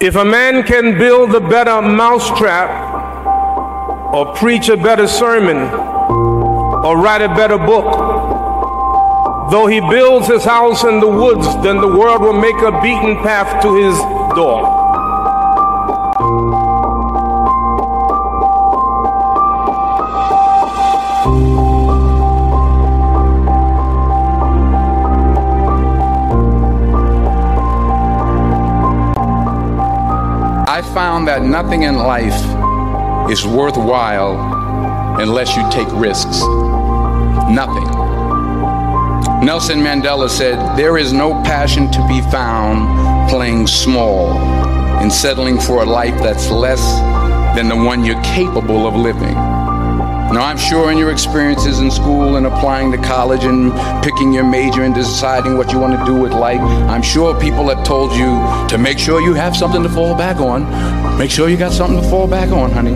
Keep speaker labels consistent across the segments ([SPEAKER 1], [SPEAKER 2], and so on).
[SPEAKER 1] If a man can build a better mousetrap, or preach a better sermon, or write a better book, though he builds his house in the woods, then the world will make a beaten path to his door.
[SPEAKER 2] I found that nothing in life is worthwhile unless you take risks. Nothing. Nelson Mandela said, There is no passion to be found playing small and settling for a life that's less than the one you're capable of living. Now, I'm sure in your experiences in school and applying to college and picking your major and deciding what you want to do with life, I'm sure people have told you to make sure you have something to fall back on. Make sure you got something to fall back on, honey.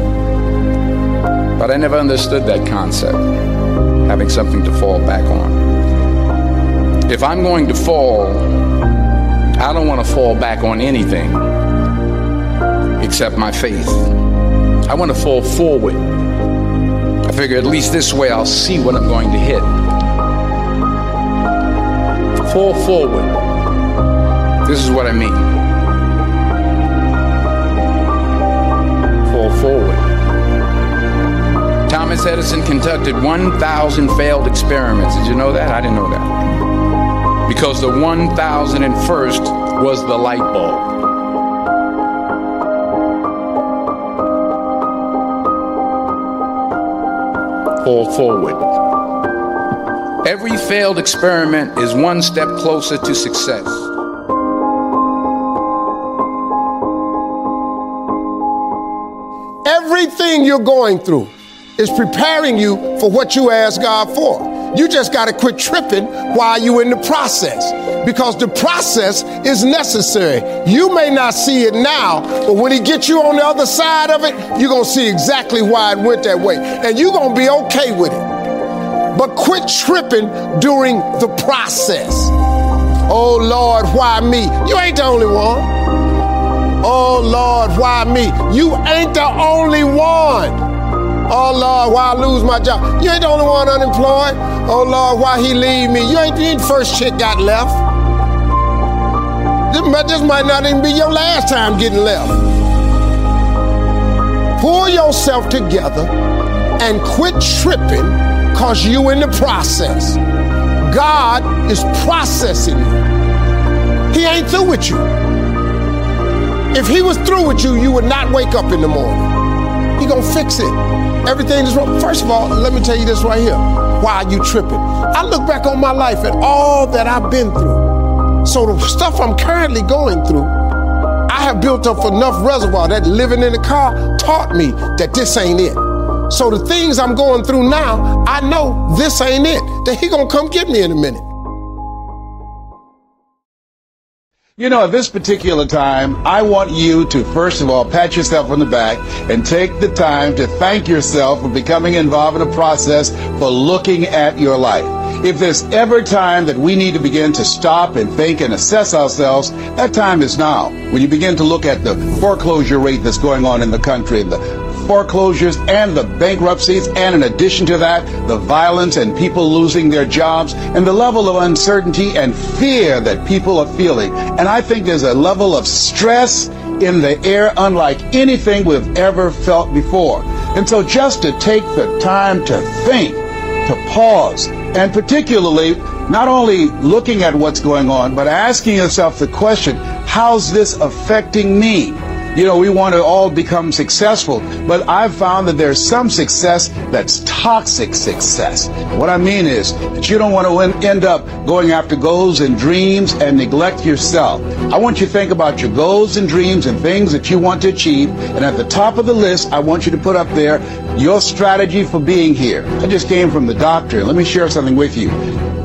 [SPEAKER 2] But I never understood that concept, having something to fall back on. If I'm going to fall, I don't want to fall back on anything except my faith. I want to fall forward. I figure at least this way I'll see what I'm going to hit. Fall forward. This is what I mean. Fall forward. Thomas Edison conducted 1,000 failed experiments. Did you know that? I didn't know that. Because the 1,001st was the light bulb. Fall forward. Every failed experiment is one step closer to success.
[SPEAKER 3] Everything you're going through is preparing you for what you ask God for. You just got to quit tripping while you're in the process because the process is necessary. You may not see it now, but when He gets you on the other side of it, you're going to see exactly why it went that way. And you're going to be okay with it. But quit tripping during the process. Oh Lord, why me? You ain't the only one. Oh Lord, why me? You ain't the only one. Oh Lord, why I lose my job? You ain't the only one unemployed. Oh Lord, why he leave me? You ain't the first chick got left. This might, this might not even be your last time getting left. Pull yourself together and quit tripping cause you in the process. God is processing you. He ain't through with you. If he was through with you, you would not wake up in the morning. He gonna fix it. Everything is wrong. First of all, let me tell you this right here. Why are you tripping? I look back on my life and all that I've been through. So the stuff I'm currently going through, I have built up enough reservoir that living in the car taught me that this ain't it. So the things I'm going through now, I know this ain't it. That he gonna come get me in a minute.
[SPEAKER 4] You know, at this particular time, I want you to first of all pat yourself on the back and take the time to thank yourself for becoming involved in a process for looking at your life. If there's ever time that we need to begin to stop and think and assess ourselves, that time is now. When you begin to look at the foreclosure rate that's going on in the country, and the foreclosures and the bankruptcies, and in addition to that, the violence and people losing their jobs, and the level of uncertainty and fear that people are feeling. And I think there's a level of stress in the air unlike anything we've ever felt before. And so just to take the time to think, to pause, and particularly not only looking at what's going on, but asking yourself the question, how's this affecting me? You know, we want to all become successful, but I've found that there's some success that's toxic success. What I mean is that you don't want to end up going after goals and dreams and neglect yourself. I want you to think about your goals and dreams and things that you want to achieve. And at the top of the list, I want you to put up there your strategy for being here. I just came from the doctor. Let me share something with you.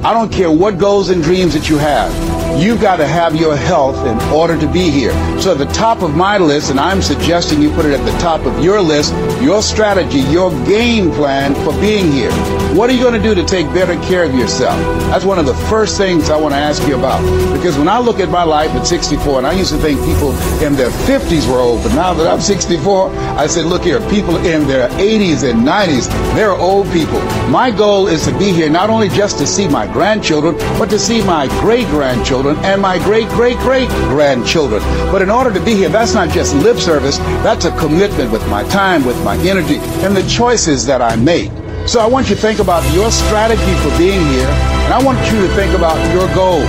[SPEAKER 4] I don't care what goals and dreams that you have. You've got to have your health in order to be here. So at the top of my list, and I'm suggesting you put it at the top of your list, your strategy, your game plan for being here. What are you going to do to take better care of yourself? That's one of the first things I want to ask you about. Because when I look at my life at 64, and I used to think people in their 50s were old, but now that I'm 64, I said, look here, people in their 80s and 90s, they're old people. My goal is to be here not only just to see my grandchildren, but to see my great grandchildren and my great great great grandchildren. But in order to be here, that's not just lip service, that's a commitment with my time, with my energy, and the choices that I make. So I want you to think about your strategy for being here, and I want you to think about your goal,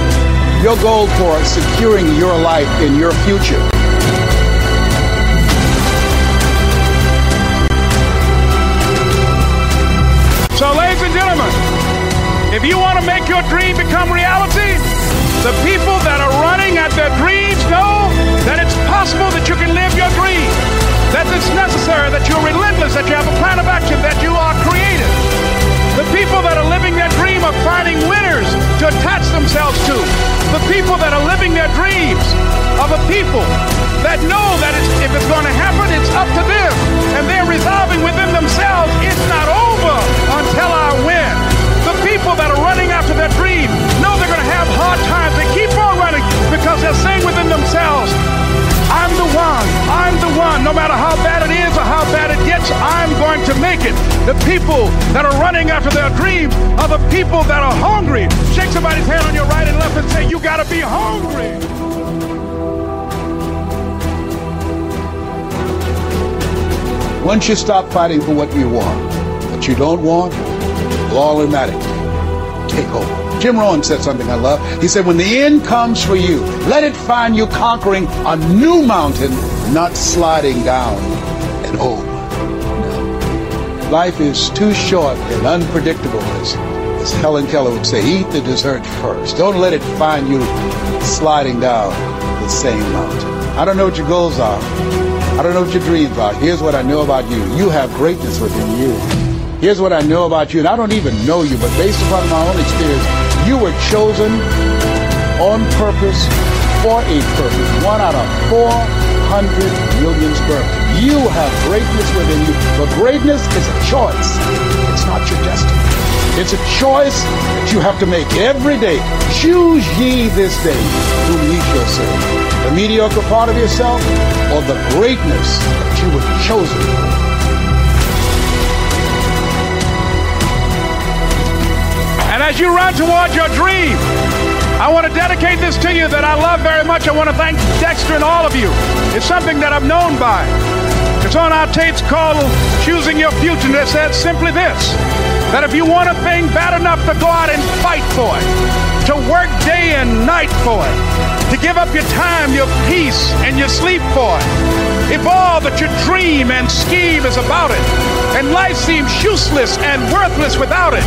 [SPEAKER 4] your goal for securing your life in your future.
[SPEAKER 1] So, ladies and gentlemen, if you want to make your dream become reality, the people that are running at their dreams know that it's possible that you can live your dream, that it's necessary, that you're relentless, that you have a plan of action, that you are creative. The people that are living their dream are finding winners to attach themselves to. The people that are living their dreams are the people that know that it's, if it's going to happen, it's up to them. And they're resolving within themselves, it's not over until I win. The people that are running after their dreams are the people that are hungry. Shake somebody's hand on your right and left and say, You got to be hungry.
[SPEAKER 4] Once you stop fighting for what you want, what you don't want, will automatically take over. Jim Rohn said something I love. He said, when the end comes for you, let it find you conquering a new mountain, not sliding down an old. Life is too short and unpredictable, as, as Helen Keller would say. Eat the dessert first. Don't let it find you sliding down the same mountain. I don't know what your goals are. I don't know what your dreams are. Here's what I know about you. You have greatness within you. Here's what I know about you, and I don't even know you, but based upon my own experience, you were chosen on purpose for a purpose. One out of 400 million sperm. You have greatness within you, but greatness is a choice. It's not your destiny. It's a choice that you have to make every day. Choose ye this day whom ye shall serve. The mediocre part of yourself or the greatness that you were chosen.
[SPEAKER 1] And as you run towards your dream, I want to dedicate this to you that I love very much. I want to thank Dexter and all of you. It's something that I'm known by. It's on our tapes called Choosing Your Future. And it says simply this that if you want a thing bad enough to go out and fight for it, to work day and night for it, to give up your time, your peace, and your sleep for it, if all that you dream and scheme is about it, and life seems useless and worthless without it,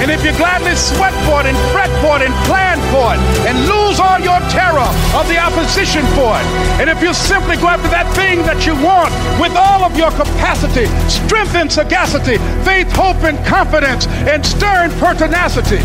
[SPEAKER 1] and if you gladly sweat for it and fret for it and plan for it, and lose all your terror of the opposition for it, and if you simply go after that thing that you want with all of your capacity, strength and sagacity, faith, hope, and confidence, and stern pertinacity,